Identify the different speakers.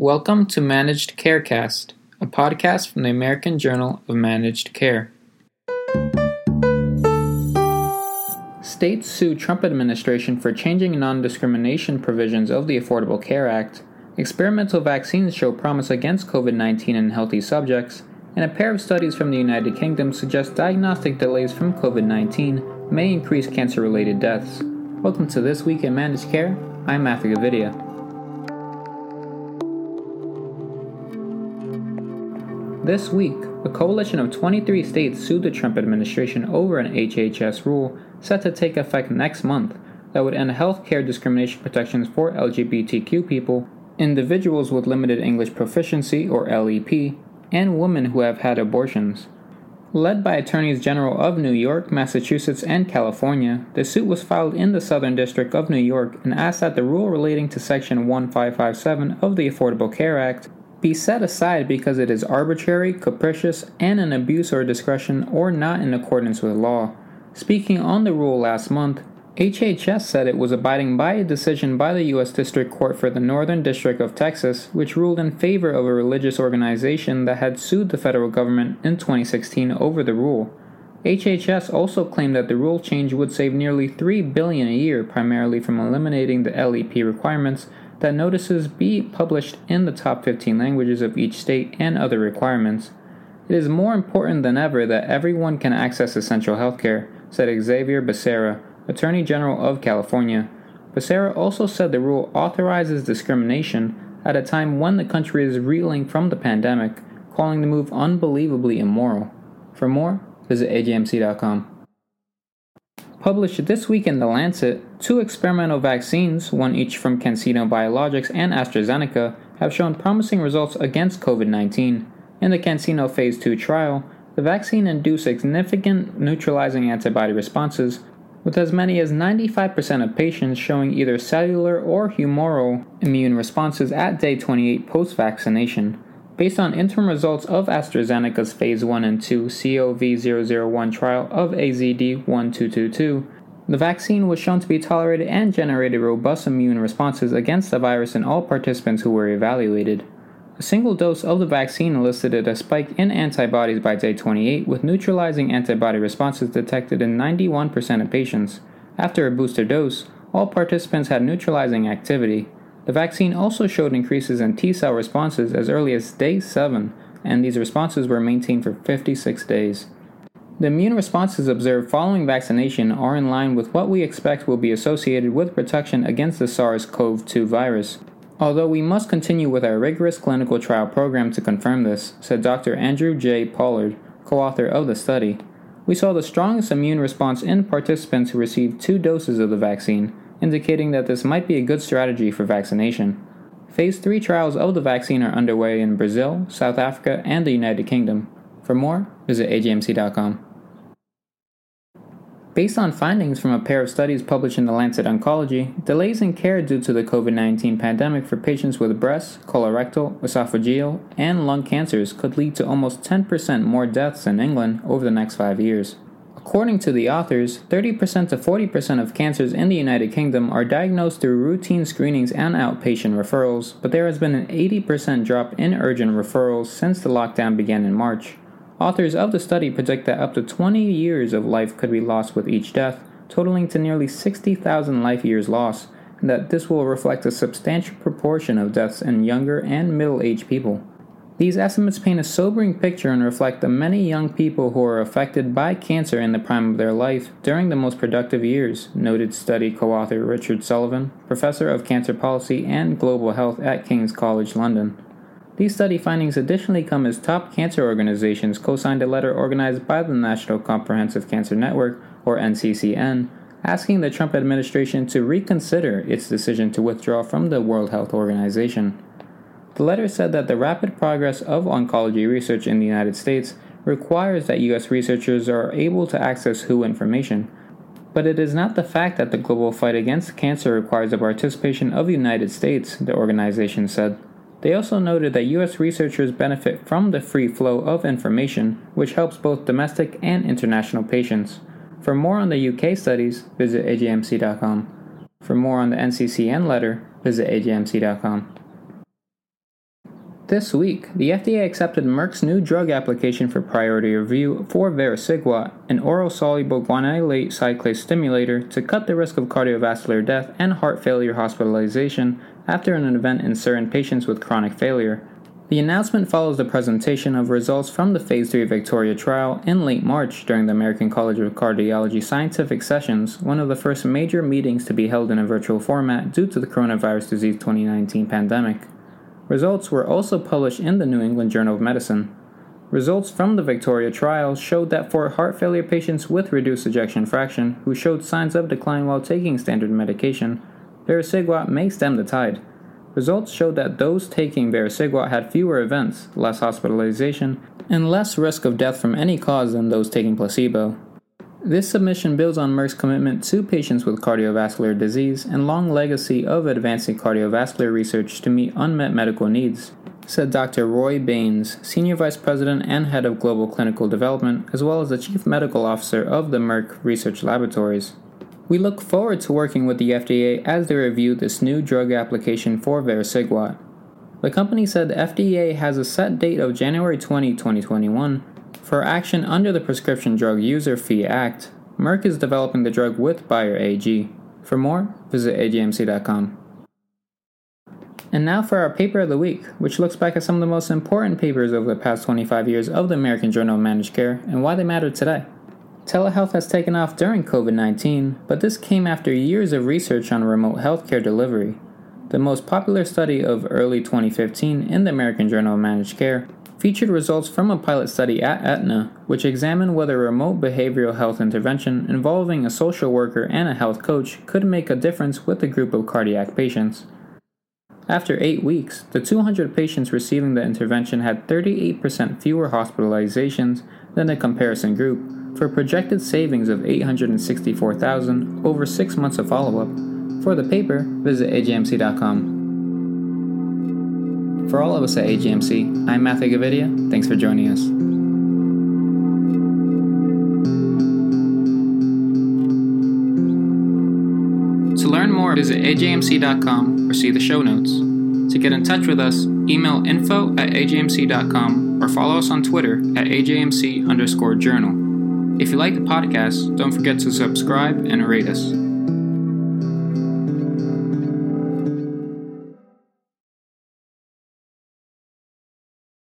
Speaker 1: Welcome to Managed Carecast, a podcast from the American Journal of Managed Care. States sue Trump administration for changing non-discrimination provisions of the Affordable Care Act. Experimental vaccines show promise against COVID-19 in healthy subjects, and a pair of studies from the United Kingdom suggest diagnostic delays from COVID-19 may increase cancer-related deaths. Welcome to This Week in Managed Care. I'm Matthew Gavidia. This week, a coalition of 23 states sued the Trump administration over an HHS rule set to take effect next month that would end health care discrimination protections for LGBTQ people, individuals with limited English proficiency or LEP, and women who have had abortions. Led by attorneys general of New York, Massachusetts, and California, the suit was filed in the Southern District of New York and asked that the rule relating to Section 1557 of the Affordable Care Act be set aside because it is arbitrary, capricious, and an abuse or discretion or not in accordance with law. Speaking on the rule last month, HHS said it was abiding by a decision by the U.S. District Court for the Northern District of Texas, which ruled in favor of a religious organization that had sued the federal government in 2016 over the rule. HHS also claimed that the rule change would save nearly 3 billion a year primarily from eliminating the LEP requirements that notices be published in the top 15 languages of each state and other requirements. It is more important than ever that everyone can access essential healthcare, said Xavier Becerra, Attorney General of California. Becerra also said the rule authorizes discrimination at a time when the country is reeling from the pandemic, calling the move unbelievably immoral. For more, visit ajmc.com. Published this week in The Lancet, two experimental vaccines, one each from CanSino Biologics and AstraZeneca, have shown promising results against COVID 19. In the CanSino Phase 2 trial, the vaccine induced significant neutralizing antibody responses, with as many as 95% of patients showing either cellular or humoral immune responses at day 28 post vaccination. Based on interim results of AstraZeneca's Phase 1 and 2 COV001 trial of AZD1222, the vaccine was shown to be tolerated and generated robust immune responses against the virus in all participants who were evaluated. A single dose of the vaccine elicited a spike in antibodies by day 28, with neutralizing antibody responses detected in 91% of patients. After a booster dose, all participants had neutralizing activity. The vaccine also showed increases in T cell responses as early as day 7, and these responses were maintained for 56 days. The immune responses observed following vaccination are in line with what we expect will be associated with protection against the SARS CoV 2 virus. Although we must continue with our rigorous clinical trial program to confirm this, said Dr. Andrew J. Pollard, co author of the study. We saw the strongest immune response in participants who received two doses of the vaccine, indicating that this might be a good strategy for vaccination. Phase 3 trials of the vaccine are underway in Brazil, South Africa, and the United Kingdom. For more, visit ajmc.com. Based on findings from a pair of studies published in The Lancet Oncology, delays in care due to the COVID 19 pandemic for patients with breast, colorectal, esophageal, and lung cancers could lead to almost 10% more deaths in England over the next five years. According to the authors, 30% to 40% of cancers in the United Kingdom are diagnosed through routine screenings and outpatient referrals, but there has been an 80% drop in urgent referrals since the lockdown began in March. Authors of the study predict that up to 20 years of life could be lost with each death, totaling to nearly 60,000 life years lost, and that this will reflect a substantial proportion of deaths in younger and middle aged people. These estimates paint a sobering picture and reflect the many young people who are affected by cancer in the prime of their life during the most productive years, noted study co author Richard Sullivan, professor of cancer policy and global health at King's College London. These study findings additionally come as top cancer organizations co signed a letter organized by the National Comprehensive Cancer Network, or NCCN, asking the Trump administration to reconsider its decision to withdraw from the World Health Organization. The letter said that the rapid progress of oncology research in the United States requires that U.S. researchers are able to access WHO information. But it is not the fact that the global fight against cancer requires the participation of the United States, the organization said. They also noted that U.S. researchers benefit from the free flow of information, which helps both domestic and international patients. For more on the UK studies, visit ajmc.com. For more on the NCCN letter, visit ajmc.com. This week, the FDA accepted Merck's new drug application for priority review for vericiguat, an oral soluble guanylate cyclase stimulator to cut the risk of cardiovascular death and heart failure hospitalization after an event in certain patients with chronic failure. The announcement follows the presentation of results from the Phase 3 Victoria trial in late March during the American College of Cardiology Scientific Sessions, one of the first major meetings to be held in a virtual format due to the coronavirus disease 2019 pandemic. Results were also published in the New England Journal of Medicine. Results from the Victoria trial showed that for heart failure patients with reduced ejection fraction who showed signs of decline while taking standard medication, vericiguat may stem the tide. Results showed that those taking vericiguat had fewer events, less hospitalization, and less risk of death from any cause than those taking placebo. This submission builds on Merck's commitment to patients with cardiovascular disease and long legacy of advancing cardiovascular research to meet unmet medical needs, said Dr. Roy Baynes, Senior Vice President and Head of Global Clinical Development, as well as the Chief Medical Officer of the Merck Research Laboratories. We look forward to working with the FDA as they review this new drug application for vericiguat. The company said the FDA has a set date of January 20, 2021 for action under the Prescription Drug User Fee Act, Merck is developing the drug with Bayer AG. For more, visit ajmc.com. And now for our paper of the week, which looks back at some of the most important papers over the past 25 years of the American Journal of Managed Care and why they matter today. Telehealth has taken off during COVID 19, but this came after years of research on remote healthcare delivery. The most popular study of early 2015 in the American Journal of Managed Care featured results from a pilot study at Aetna, which examined whether remote behavioral health intervention involving a social worker and a health coach could make a difference with a group of cardiac patients. After eight weeks, the 200 patients receiving the intervention had 38% fewer hospitalizations than the comparison group, for projected savings of 864,000 over six months of follow-up. For the paper, visit ajmc.com. For all of us at AJMC, I'm Matthew Gavidia. Thanks for joining us. To learn more, visit ajmc.com or see the show notes. To get in touch with us, email info at ajmc.com or follow us on Twitter at ajmc underscore journal. If you like the podcast, don't forget to subscribe and rate us.